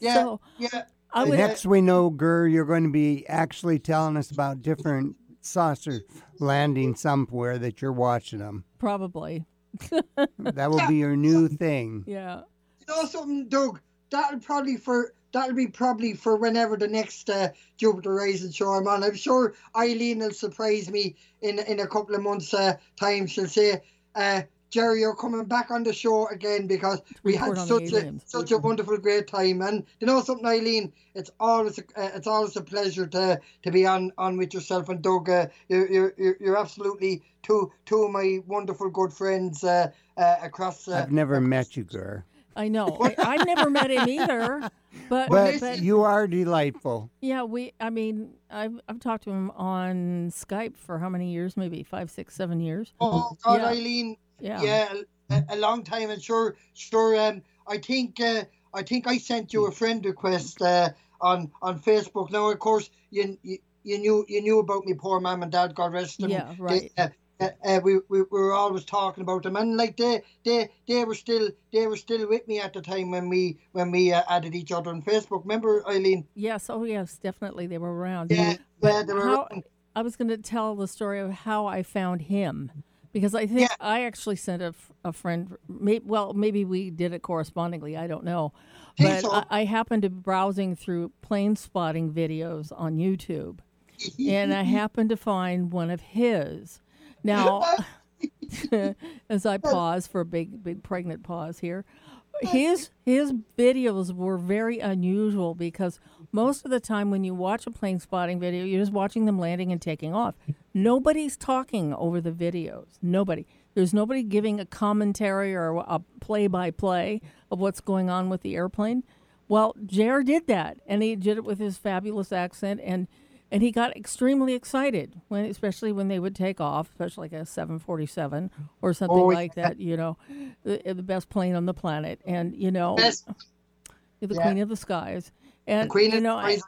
Yeah, So yeah. I would, Next, we know, Ger, you're going to be actually telling us about different saucer landing somewhere that you're watching them. probably. That will be your new thing. Yeah. You know something, Doug? That'll probably for that'll be probably for whenever the next uh, Jupiter Rising show I'm on. I'm sure Eileen will surprise me in in a couple of months' uh, time. She'll say, uh, "Jerry, you're coming back on the show again because we had report on the such a aliens." such a wonderful, great time." And you know something, Eileen? It's always a, uh, it's always a pleasure to to be on on with yourself and Doug. Uh, you're, you're you're you're absolutely two two of my wonderful good friends uh, uh, across. Uh, I've never met you, Ger. I know. I, I've never met him either. But, But but you are delightful. yeah, we. I mean, I've I've talked to him on Skype for how many years? Maybe five, six, seven years. Oh God, Yeah. Eileen. Yeah. Yeah, a, a long time, and sure, sure. Um, I think uh, I think I sent you a friend request uh, on on Facebook. Now, of course, you you, you knew you knew about me poor mum and dad. God rest them. Yeah, They, right. uh, uh, uh, we, we we were always talking about them, and like they they they were still they were still with me at the time when we when we uh, added each other on Facebook. Remember, Eileen? Yes, oh yes, definitely they were around. Yeah, yeah, they were how, around. I was going to tell the story of how I found him because I think I actually sent a, a friend. May, well, maybe we did it correspondingly. I don't know, but. I, I happened to be browsing through plane spotting videos on YouTube, and I happened to find one of his. Now, as I pause for a big, big pregnant pause here, his his videos were very unusual because most of the time when you watch a plane spotting video, you're just watching them landing and taking off. Nobody's talking over the videos. Nobody. There's nobody giving a commentary or a play by play of what's going on with the airplane. Well, Ger did that, and he did it with his fabulous accent, and and he got extremely excited when, especially when they would take off, especially like a 747 or something Oh, like yeah. that. You know, the, eh, the best plane on the planet, and you know, Best. the Yeah. queen of the skies, and Queen you of know, the I-.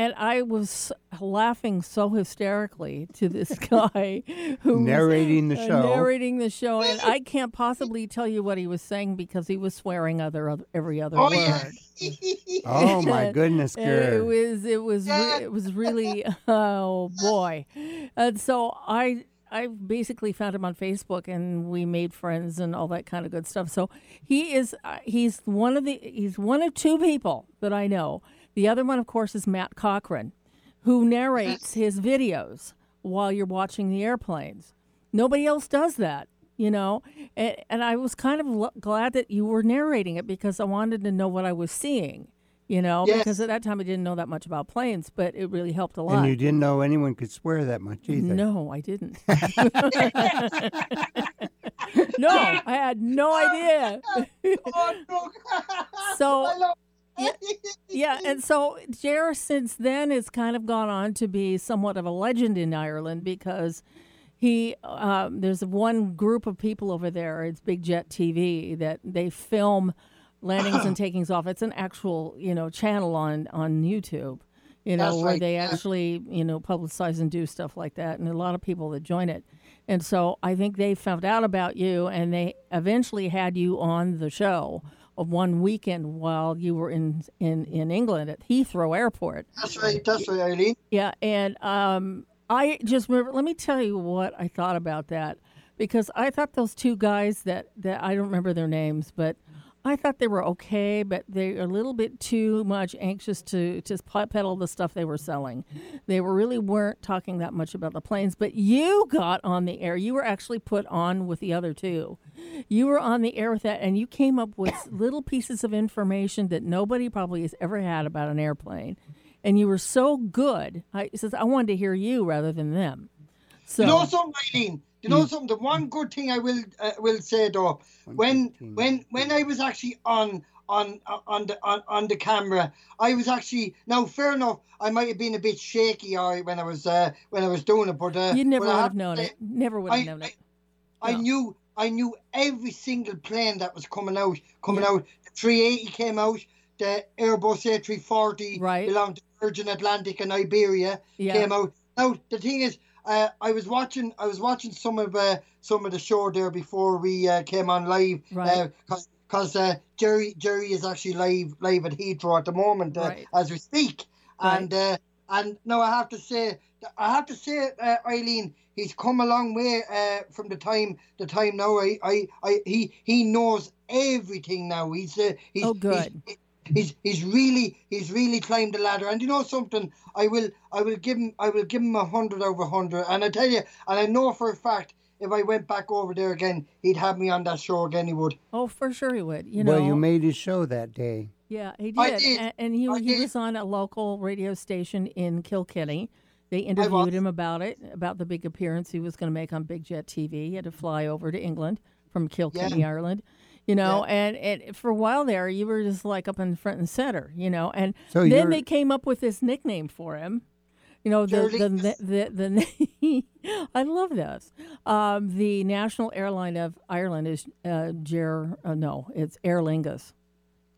and I was laughing so hysterically to this guy who was, Narrating the uh, show. narrating the show, and I can't possibly tell you what he was saying because he was swearing other, other every other Oh word. yeah. Oh my goodness, And it was it was re- it was really oh boy, and so I I basically found him on Facebook and we made friends and all that kind of good stuff. So he is uh, he's one of the he's one of two people that I know. The other one, of course, is Matt Cochran, who narrates his videos while you're watching the airplanes. Nobody else does that, you know. And, and I was kind of glad that you were narrating it because I wanted to know what I was seeing, you know. Yes. Because at that time I didn't know that much about planes, but it really helped a lot. And you didn't know anyone could swear that much either. No, I didn't. no, I had no idea. Oh. So- I love- yeah, and so Ger since then has kind of gone on to be somewhat of a legend in Ireland because he um, there's one group of people over there. It's Big Jet TV that they film landings and takings off. It's an actual you know channel on on YouTube. You know That's where right, they actually you know publicize and do stuff like that, and a lot of people that join it. And so I think they found out about you, and they eventually had you on the show of one weekend while you were in in in England at Heathrow Airport. That's right. That's right, Eileen. Yeah, and um, I just remember. Let me tell you what I thought about that because I thought those two guys that that I don't remember their names, but I thought they were okay, but they're a little bit too much anxious to just peddle the stuff they were selling. They were really weren't talking that much about the planes. But you got on the air. You were actually put on with the other two. You were on the air with that, and you came up with little pieces of information that nobody probably has ever had about an airplane. And you were so good. I says I wanted to hear you rather than them. So Eileen? You know something? The one good thing I will uh, will say though, when when when I was actually on on on the on, on the camera, I was actually now fair enough. I might have been a bit shaky, all right, when I was uh, when I was doing it, but uh, you never would have have known say, it. Never would have I- known it. I knew I knew every single plane that was coming out coming Yeah. out. The 380 came out. The Airbus A340 Right. belonged to Virgin Atlantic and Iberia Yeah. came out. Now the thing is, uh, I was watching I was watching some of uh, some of the show there before we uh, came on live. Right. Because uh, Jerry Jerry is actually live live at Heathrow at the moment uh, Right. as we speak, Right. and uh, and no, I have to say I have to say uh, Eileen. He's come a long way uh, from the time the time now. I, I, I he he knows everything now. He's uh, he's Oh, good. He's, he's he's really he's really climbed the ladder. And you know something? I will I will give him I will give him a hundred over hundred. And I tell you, and I know for a fact, if I went back over there again, he'd have me on that show again. He would. Oh, for sure he would. You know. well, you made his show that day. Yeah, he did. I did. And, and he, I he did. was on a local radio station in Kilkenny. They interviewed him about it, about the big appearance he was going to make on Big Jet TV. He had to fly over to England from Kilkenny, Ireland. You know, and, and for a while there, you were just like up in front and center, you know. And So then they came up with this nickname for him. You know, the the, the, the, the I love this. Um, the national airline of Ireland is uh, Ger, uh, no, it's Aer Lingus.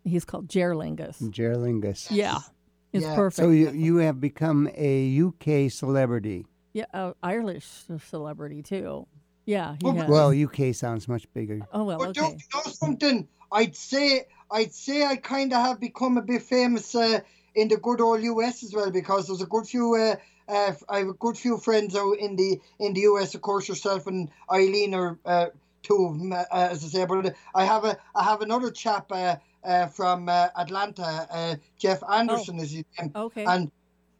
He's called Ger Lingus. Gerlingus. Yeah, it's Yeah. perfect. So you, you have become a UK celebrity. yeah, uh, Irish celebrity too. Yeah, he Well, has. Well, UK sounds much bigger. oh well, But okay. don't you know something? I'd say I'd say I kind of have become a bit famous uh, in the good old US as well because there's a good few. Uh, uh, I have a good few friends out in the in the US. Of course, yourself and Eileen are uh, two of them, uh, as I say. But I have a I have another chap uh, uh, from uh, Atlanta, uh, Jeff Anderson is his name, Okay. and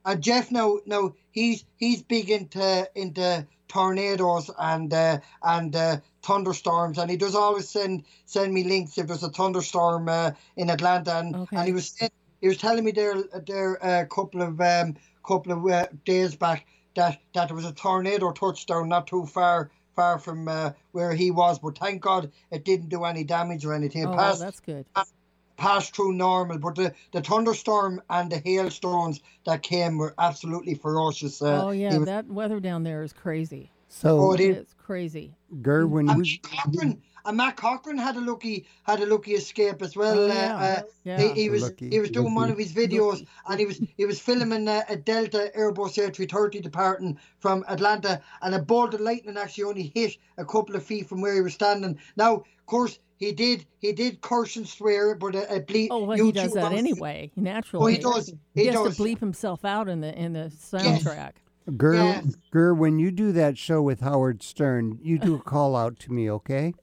and Jeff now now he's he's big into into tornadoes and uh, and uh, thunderstorms, and he does always send send me links if there's a thunderstorm uh, in Atlanta, and, Okay. and he was saying- he was telling me there there a couple of um, couple of uh, days back that that there was a tornado touchdown not too far far from uh, where he was, but thank God it didn't do any damage or anything. It oh, well, that's good. passed through normal, but the, the thunderstorm and the hailstones that came were absolutely ferocious. Uh, oh yeah, was- that weather down there is crazy. So, Oh, it is. It's crazy. Ger, when and you Matt Cochran, and Matt Cochran had a lucky had a lucky escape as well. Oh, uh, yeah. uh, Yeah. he, he was Lucky, he was doing one of his videos and he was he was filming a, a Delta Airbus A330 departing from Atlanta and a bolt of lightning actually only hit a couple of feet from where he was standing. Now, of course, he did he did curse and swear, but a, a ble- Oh well, he does that anyway. Naturally. Oh, he does. He, He has does. to bleep himself out in the in the soundtrack. Ger, Yeah. Ger, when you do that show with Howard Stern, you do a call out to me, okay?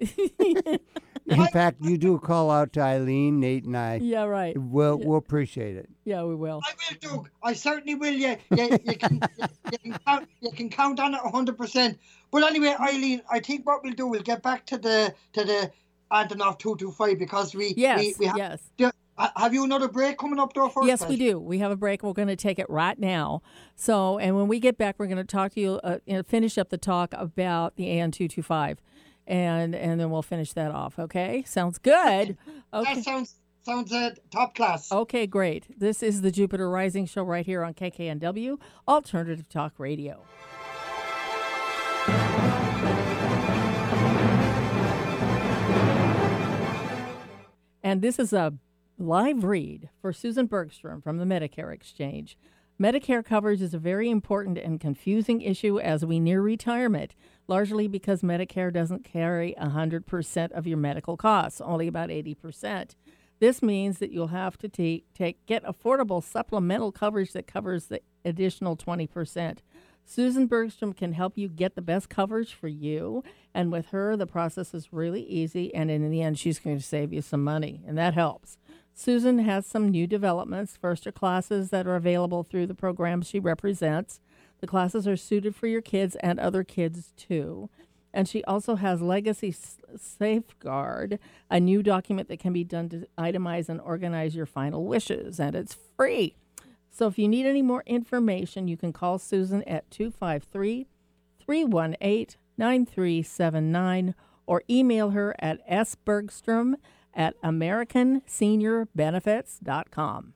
In fact, you do a call out to Eileen, Nate, and I. Yeah, right. We'll we'll appreciate it. Yeah, we will. I will, Doug. I certainly will. Yeah, yeah. You can, you, can count. You can count on it hundred percent. But anyway, Eileen, I think what we'll do, we'll get back to the to the Antonov two two five because we Yes, we, we have. yes. do- have you another break coming up though? First, Yes, we do. We have a break. We're going to take it right now. So, and when we get back, we're going to talk to you, uh, finish up the talk about the AN two two five, and and then we'll finish that off. Okay, sounds good. Okay. That sounds sounds uh, top class. Okay, great. This is the Jupiter Rising Show right here on KKNW Alternative Talk Radio. And this is a live read for Susan Bergstrom from the Medicare Exchange. Medicare coverage is a very important and confusing issue as we near retirement, largely because Medicare doesn't carry 100% of your medical costs, only about 80%. This means that you'll have to take, take get affordable supplemental coverage that covers the additional 20%. Susan Bergstrom can help you get the best coverage for you. And with her, the process is really easy. And in the end, she's going to save you some money, and that helps. Susan has some new developments. First are classes that are available through the programs she represents. The classes are suited for your kids and other kids too. And she also has Legacy Safeguard, a new document that can be done to itemize and organize your final wishes, and it's free. So if you need any more information, you can call Susan at 253 318 9379 or email her at sbergstrom at americanseniorbenefits.com.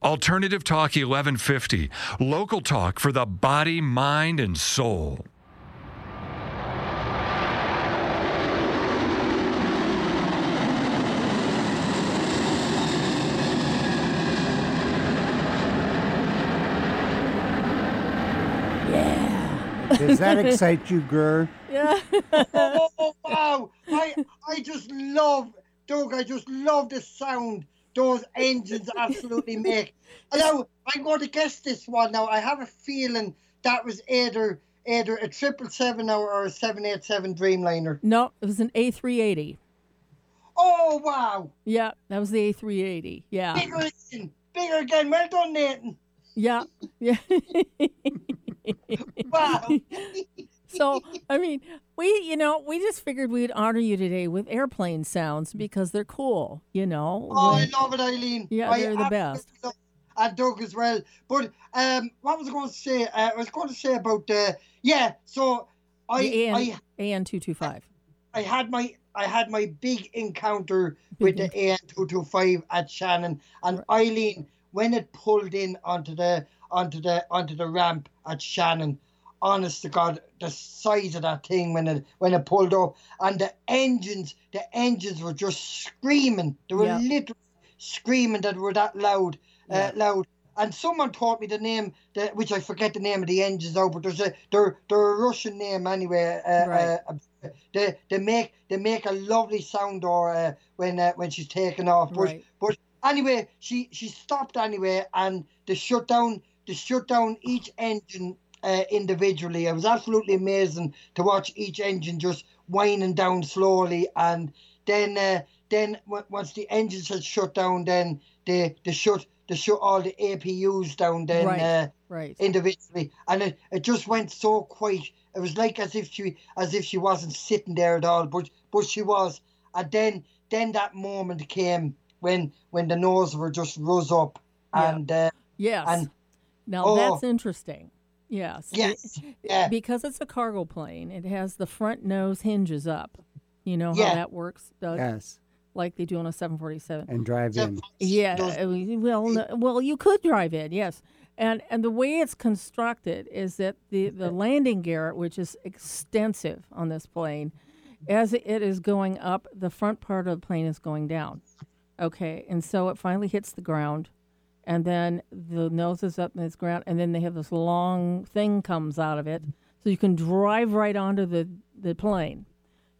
Alternative Talk 1150. Local talk for the body, mind, and soul. Does that excite you, Ger? Yeah. oh wow! I I just love Doug. I just love the sound those engines absolutely make. Now I'm going to guess this one. Now I have a feeling that was either either a triple seven or a seven eight seven Dreamliner. No, it was an A380. Oh wow! Yeah, that was the A380. Yeah. Bigger again, bigger again. Well done, Nathan. Yeah. Yeah. Wow. so, I mean, we, you know, we just figured we'd honor you today with airplane sounds because they're cool, you know. Oh, I love it, Eileen. Yeah, I they're the best. And Doug as well. But um, what was I going to say? Uh, I was going to say about the yeah. So I the AN, I AN225. I had my I had my big encounter with the AN two two five at Shannon and Eileen when it pulled in onto the onto the onto the ramp at Shannon. Honest to God, the size of that thing when it when it pulled up and the engines the engines were just screaming. They were Yeah. literally screaming that were that loud, uh, Yeah. loud. and someone taught me the name, the, which I forget the name of the engines now, but there's a they're they're a Russian name anyway. Uh, Right. uh, they they make they make a lovely sound or uh, when uh, when she's taken off. But Right. but anyway, she she stopped anyway, and they shut down they shut down each engine uh, individually. It was absolutely amazing to watch each engine just winding down slowly, and then uh, then w- once the engines had shut down, then they they shut they shut all the APUs down. Then Right. uh, Right. individually, and it, it just went so quiet. It was like as if she as if she wasn't sitting there at all, but but she was. And then then that moment came when when the nose were just rose up, Yeah. and uh, Yes. and now oh. that's interesting. Yes. Yes, It- yeah. Because it's a cargo plane, it has the front nose hinges up. You know how Yeah. that works, Doug? Yes, Like they do on a 747. and drive in. Yeah, well, no, well, you could drive in, yes, and and the way it's constructed is that the the landing gear, which is extensive on this plane, as it is going up, the front part of the plane is going down. Okay, and so it finally hits the ground, and then the nose is up in its ground, and then they have this long thing comes out of it, so you can drive right onto the the plane.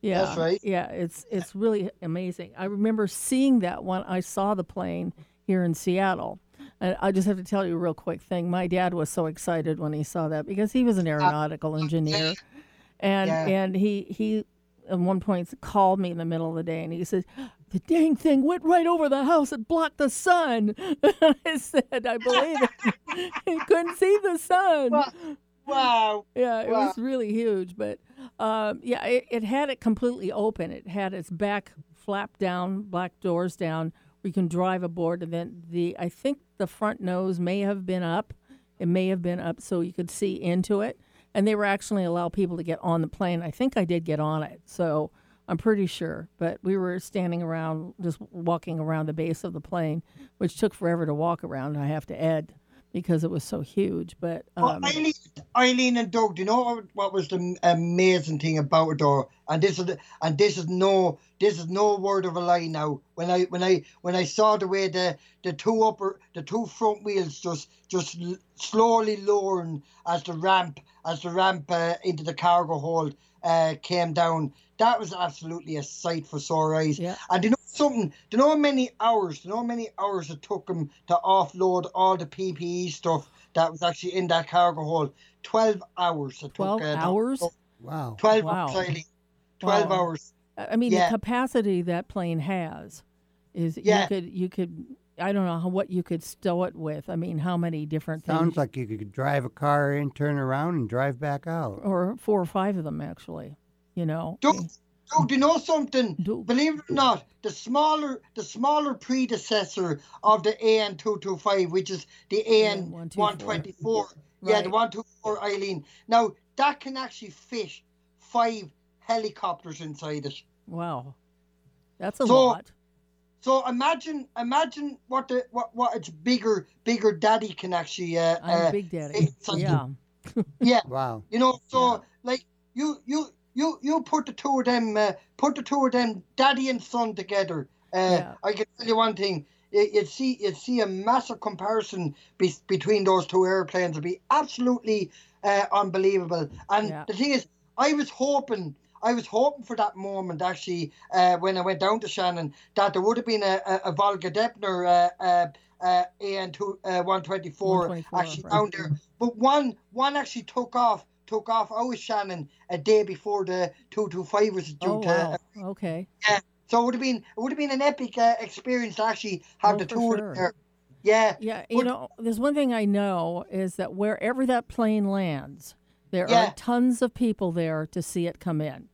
Yeah, That's right. Yeah, it's it's really amazing. I remember seeing that when I saw the plane here in Seattle. And I just have to tell you a real quick thing. My dad was so excited when he saw that because he was an uh, aeronautical engineer, and Yeah. and he he at one point called me in the middle of the day and he said, "The dang thing went right over the house and blocked the sun." I said, "I believe it. he couldn't see the sun." Wow. wow, Yeah, it Wow. was really huge, but um, yeah, it, it had it completely open. It had its back flap down, black doors down, We can drive aboard, and then the I think the front nose may have been up. It may have been up so you could see into it, and they were actually allow people to get on the plane. I think I did get on it, so I'm pretty sure. But we were standing around, just walking around the base of the plane, which took forever to walk around. I have to add because it was so huge. But Well, um, Eileen, Eileen and Doug, do you know what, what was the amazing thing about it though? And this is the- and this is no this is no word of a lie now. When I when I when I saw the way the the two upper the two front wheels just just slowly lowering as the ramp as the ramp uh, into the cargo hold uh, came down, that was absolutely a sight for sore eyes. Yeah. And you know something? Do you know how many hours? Do you know how many hours it took them to offload all the PPE stuff that was actually in that cargo hold? Twelve hours. It 12 took, uh, hours? offload. Wow. Twelve Wow. hours. Eileen. Twelve Wow. hours. I I mean, Yeah. the capacity that plane has is Yeah. you could you could I don't know how, what you could stow it with. I mean, how many different Sounds things? Sounds like you could drive a car in, turn around, and drive back out. or four or five of them actually. You know. Doug, Doug, do you know something? Doug. Believe it or not, the smaller the smaller predecessor of the AN two two five, which is the AN one twenty four. Yeah, the one two four Eileen. Now that can actually fit five helicopters inside it. Wow, that's a So- lot. So imagine, imagine what the what what its bigger bigger daddy can actually. Uh, I'm uh, Big Daddy. Yeah. yeah. Wow. You know, so like you you you you put the two of them uh, put the two of them daddy and son together. Uh, Yeah. I can tell you one thing. You- You'd see you'd see a massive comparison be, between those two airplanes. It'd be absolutely uh, unbelievable. And Yeah. the thing is, I was hoping. I was hoping for that moment actually uh, when I went down to Shannon that there would have been a, a, a Volga Dnepr uh, uh, uh, AN two uh, one twenty four 124, actually right. down there, but one one actually took off took off out of Shannon a day before the two two five was due Oh to. wow. Okay. Yeah, so it would have been it would have been an epic uh, experience to actually have Oh, the of sure. there. Yeah, Yeah, you Would- know, there's one thing I know is that wherever that plane lands, there Yeah. are tons of people there to see it come in.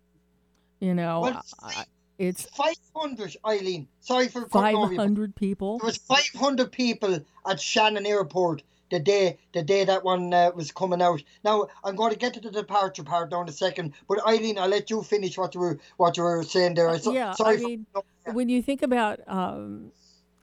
You know, Well, I- it's five hundred, Eileen. Sorry for cutting over you, 500 people. There was five hundred people at Shannon Airport the day the day that one uh, was coming out. Now I'm going to get to the departure part now in a second, but Eileen, I'll let you finish what you were what you were saying there. So, yeah, sorry I for- mean, when you think about, um,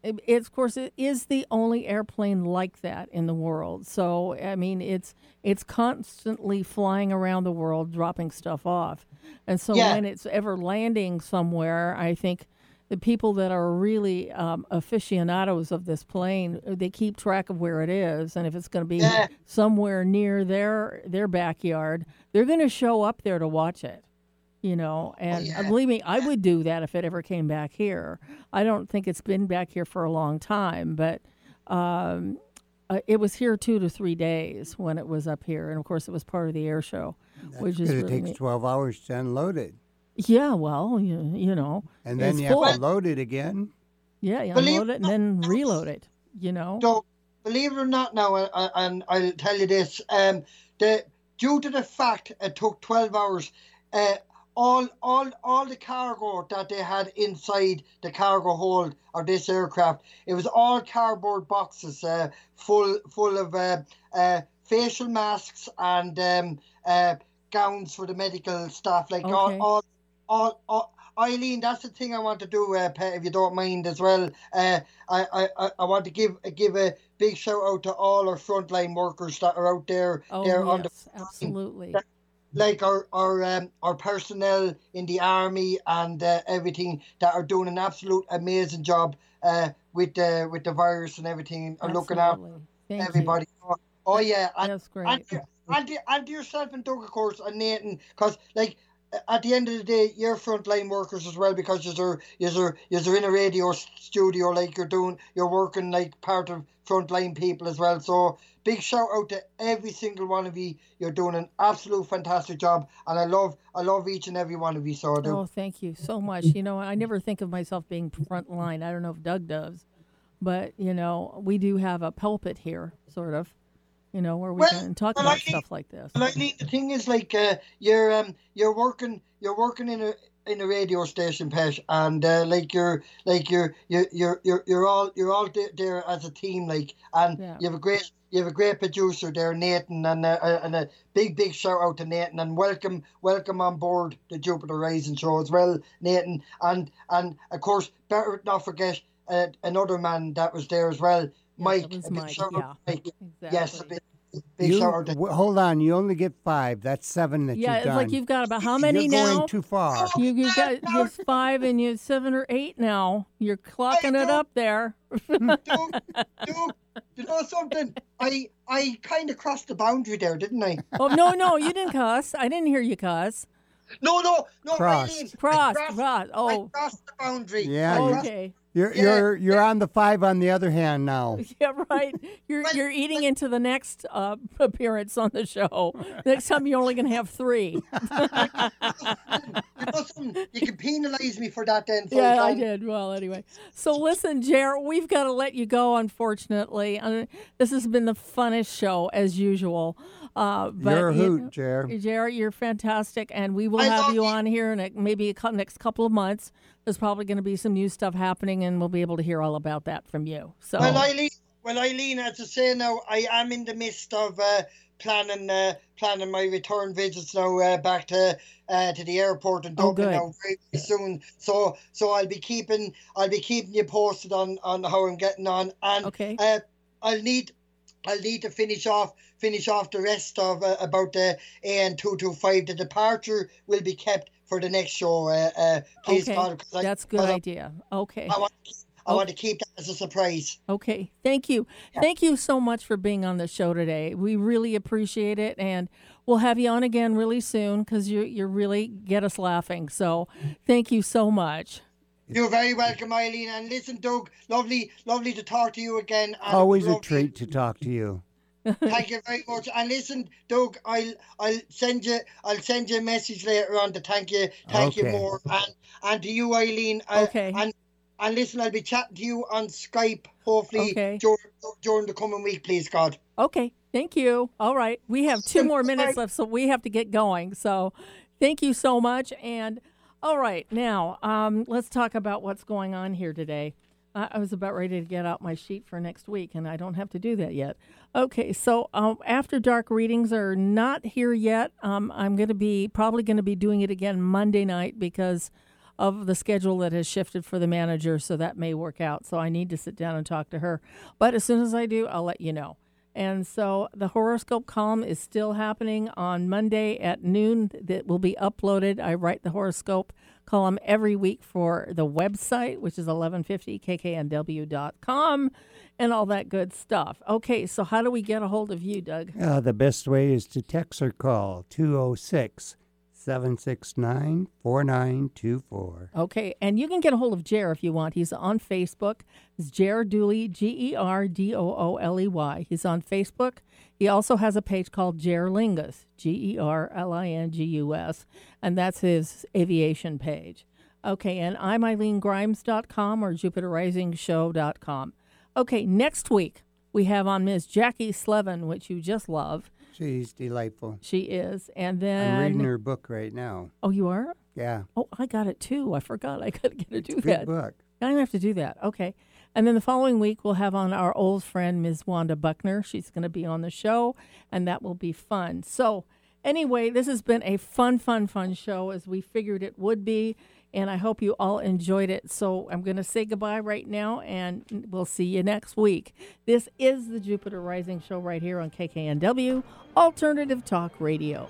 it, it's of course it is the only airplane like that in the world. So I mean, it's it's constantly flying around the world, dropping stuff off, and so Yeah. when it's ever landing somewhere, I think the people that are really um, aficionados of this plane, they keep track of where it is, and if it's going to be Yeah. somewhere near their their backyard, they're going to show up there to watch it. You know, and uh, believe me, I would do that if it ever came back here. I don't think it's been back here for a long time, but um, uh, it was here two to three days when it was up here, and of course, it was part of the air show, which is Because it takes neat. 12 hours to unload it. Yeah, well, you, you know, And then it's you have to load it again. Yeah, you Believe unload it and then reload it. You know. So, believe it or not, now, and I'll tell you this: um, the due to the fact it took twelve hours, uh, all all all the cargo that they had inside the cargo hold of this aircraft, it was all cardboard boxes, uh, full full of uh, uh, facial masks and um, uh, gowns for the medical staff, like Okay. all, all all. all Eileen, that's the thing I want to do, uh, Pet, if you don't mind as well. Uh, I, I, I- want to give give a big shout out to all our frontline workers that are out there. Oh there on the yes, absolutely. Like our our um, our personnel in the army and uh, everything that are doing an absolute amazing job uh, with the with the virus and everything and looking after Thank everybody. Oh, oh, yeah, and, That's great. And, and, and yourself and Doug, of course, and Nathan, because like at the end of the day, you're frontline workers as well because you're you're you're in a radio studio, like you're doing, you're working like part of frontline people as well. So big shout out to every single one of you. You're doing an absolute fantastic job, and I love I love each and every one of you. So I do. Oh, thank you so much. You know, I never think of myself being frontline. I don't know if Doug does, but you know, we do have a pulpit here, sort of. You know, where we Well, can talk about I think- stuff like this. Like the the thing is, like uh, you're um you're working you're working in a in a radio station, Pesh, and uh, like you're like you're you're you're you're, you're all you're all there, as a team, like, and Yeah. you have a great you have a great producer there, Nathan, and uh, and a big big shout out to Nathan, and welcome welcome on board the Jupiter Rising show as well, Nathan, and and of course better not forget uh, another man that was there as well, Mike. was Mike, shout out to Mike. Yes, a exactly. big, big You- shout out to w- hold on, you only get five. That's seven that Yeah, you've it's like you've got about how many You're now? going too far. You, you got just five and you have seven or eight now. You're clocking it up there. Dude, you know something? I I kind of crossed the boundary there, didn't I? oh no, no, you didn't cuss. I didn't hear you cuss. No, no, no, Crossed. Eileen, I Crossed, crossed, crossed. I Oh, crossed the boundary. Yeah, I you- crossed- okay. You're Yeah. you're you're on the five on the other hand now. Yeah, right. You're But- you're eating into the next uh, appearance on the show. Next time you're only going to have three. you know something? You can penalise me for that then. So yeah, I did. Well, anyway. So listen, Ger, we've got to let you go. Unfortunately, uh, this has been the funnest show as usual. Uh, but You're a you hoot, know, Ger. Ger, you're fantastic, and we will I have you you. on here in a, maybe a cou- next couple of months. There's probably going to be some new stuff happening, and we'll be able to hear all about that from you. So, Well, Eileen, well, Eileen, as I say now, I am in the midst of uh, planning uh, planning my return visits now uh, back to uh, to the airport in Oh, Dublin good. now very, very soon. So so I'll be keeping I'll be keeping you posted on on how I'm getting on, and Okay. uh, I'll need. I'll need to finish off finish off the rest of uh, about the AN two two five. The departure will be kept for the next show. Uh, uh, please okay, I- that's a good I- idea. Okay. I want I want to keep that as a surprise. Okay. Thank you. Thank you so much for being on the show today. We really appreciate it. And we'll have you on again really soon because you, you really get us laughing. So thank you so much. You're very welcome, Eileen. And listen, Doug, lovely, lovely to talk to you again. And Always a treat to talk to you. Thank you very much. And listen, Doug, I'll I'll send you I'll send you a message later on to thank you, thank you more, and and to you, Eileen. uh, Okay. And and listen, I'll be chatting to you on Skype, hopefully Okay. during during the coming week, please God. Okay. Thank you. All right. We have two more minutes left, so we have to get going. So thank you so much. And all right, now um, let's talk about what's going on here today. I was about ready to get out my sheet for next week, and I don't have to do that yet. Okay, so um, after dark readings are not here yet. Um, I'm going to be probably going to be doing it again Monday night because of the schedule that has shifted for the manager, so that may work out. So I need to sit down and talk to her. But as soon as I do, I'll let you know. And so the horoscope column is still happening on Monday at noon. That will be uploaded. I write the horoscope column every week for the website, which is 1150kknw.com, and all that good stuff. Okay, so how do we get a hold of you, Doug? Uh, the best way is to text or call 206 769 4924. Okay, and you can get a hold of Ger if you want. He's on Facebook. It's Ger Dooley, G E R D O O L E Y. He's on Facebook. He also has a page called Ger Lingus, G E R L I N G U S, and that's his aviation page. Okay, and I'm EileenGrimes.com or JupiterRisingShow.com. Okay, next week we have on Ms. Jackie Slevin, which you just love. She's delightful. She is. And then. I'm reading her book right now. Oh, you are? Yeah. Oh, I got it too. I forgot. I got to get to do a that. good book. I'm to have to do that. Okay. And then the following week, we'll have on our old friend, Ms. Wanda Buckner. She's going to be on the show, and that will be fun. So, anyway, this has been a fun, fun, fun show as we figured it would be. And I hope you all enjoyed it. So, I'm going to say goodbye right now, and we'll see you next week. This is the Jupiter Rising Show right here on KKNW, Alternative Talk Radio.